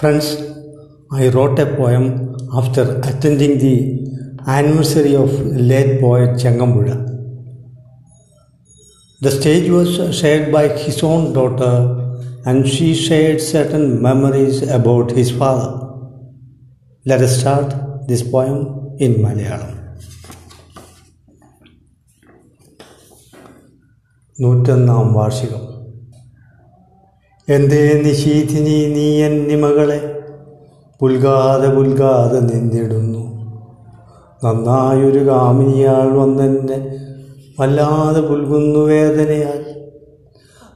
Friends, I wrote a poem after attending the anniversary of late poet Changambula. The stage was shared by his own daughter, and she shared certain memories about his father. Let us start this poem in Malayalam. നൂറ്റൊന്നാം വാർഷികം എന്തേ നിശീതിനി നീ എന്നിമകളെ പുൽകാതെ പുൽകാതെ നിന്നിടുന്നു. നന്നായൊരു കാമിനിയാൾ വന്നെന്നെ. വല്ലാതെ പുൽകുന്നു വേദനയാൽ.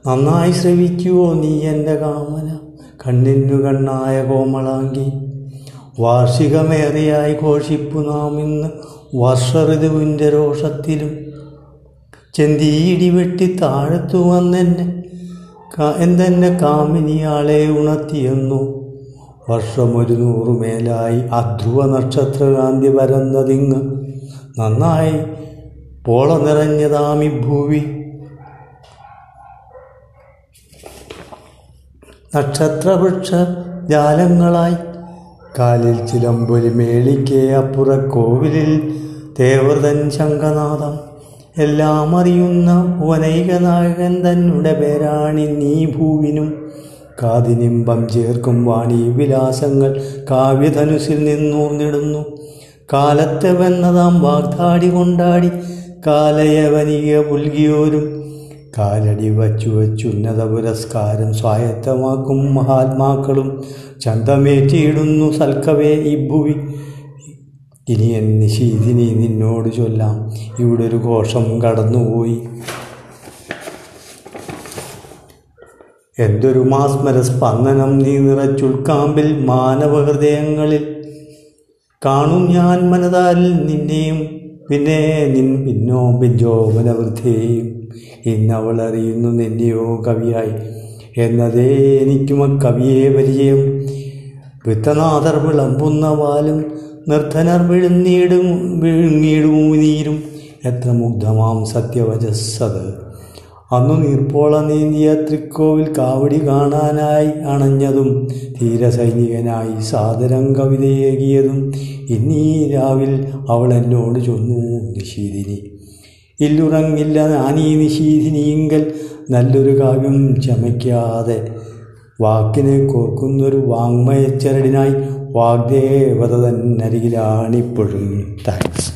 നന്നായി ശ്രവിക്കുവോ നീ എന്റെ കാമന? കണ്ണിനു കണ്ണായ കോമളാങ്കി. വാർഷികമേറിയായി ഘോഷിപ്പു നാം ഇന്ന് വർഷഋതുവിന്റെ രോഷത്തിലും. ചെന്തിയിടി വെട്ടി താഴത്തു വന്നെന്നെ. എന്തെന്നെ കാമിനിയാളെ ഉണർത്തിയെന്നു. വർഷമൊരു നൂറുമേലായി അധ്രുവ നക്ഷത്രകാന്തി പരന്നതിങ്ങ് നന്നായി പോള നിറഞ്ഞതാമി ഭൂവി. നക്ഷത്രവൃക്ഷ ജാലങ്ങളായി കാലിൽ ചിലമ്പൊലി മേളിക്കേ അപ്പുറ കോവിലിൽ ദേവതൻ ശങ്കനാഥം എല്ലാം അറിയുന്ന വനൈകനായകൻ തന്നെ പേരാണി നീ ഭൂവിനും. കാതിനിമ്പം ചേർക്കും വാണി വിലാസങ്ങൾ കാവ്യധനുസിൽ നിന്നൂർന്നിടുന്നു കാലത്തെ വെന്നതാം വാഗ്ദാടി കൊണ്ടാടി കാലയവനിക പുൽകിയോരും. കാലടി വച്ചു വച്ചുന്നത പുരസ്കാരം സ്വായത്തമാക്കും മഹാത്മാക്കളും. ചന്തമേറ്റിയിടുന്നു സൽക്കവേ ഭുവി. ഇനി എൻ നിശീതിനി നിന്നോട് ചൊല്ലാം. ഇവിടെ ഒരു ഘോഷം കടന്നുപോയി. എന്തൊരു മാസ്മര സ്പന്ദനം നീ നിറച്ചുൾക്കാമ്പിൽ മാനവഹൃദയങ്ങളിൽ കാണും ഞാൻ മനതാരിൽ നിന്നെയും പിന്നെ നിൻ പിന്നോ പിഞ്ചോ മനവൃദ്ധയെയും ഇന്നവൾ അറിയുന്നു നിന്നെയോ കവിയായി. എന്നതേ എനിക്കും കവിയെ പരിചയം. വിത്തനാഥർ വിളമ്പുന്ന വാലും നിർധനർ വിഴുന്നീടും വിഴുങ്ങീടുമൂനീരും നീരും എത്ര മുഗ്ധമാം സത്യവചസ്സത്. അന്നു നീർപ്പോള നീന്തിയ തൃക്കോവിൽ കാവടി കാണാനായി അണഞ്ഞതും ധീരസൈനികനായി സാദരം കവിതയേകിയതും ഇന്നീ രാവിൽ അവൾ എന്നോട് ചൊന്നു നിഷീദിനി. ഇല്ലുറങ്ങില്ല നാനീ നിഷീദിനിയിങ്കൽ നല്ലൊരു കാവ്യം ചമയ്ക്കാതെ. വാക്കിനെ കോർക്കുന്നൊരു വാങ്മയച്ചരടിനായി വാഗ്ദേവത തന്നരികിലാണിപ്പോഴും താങ്ക്സ്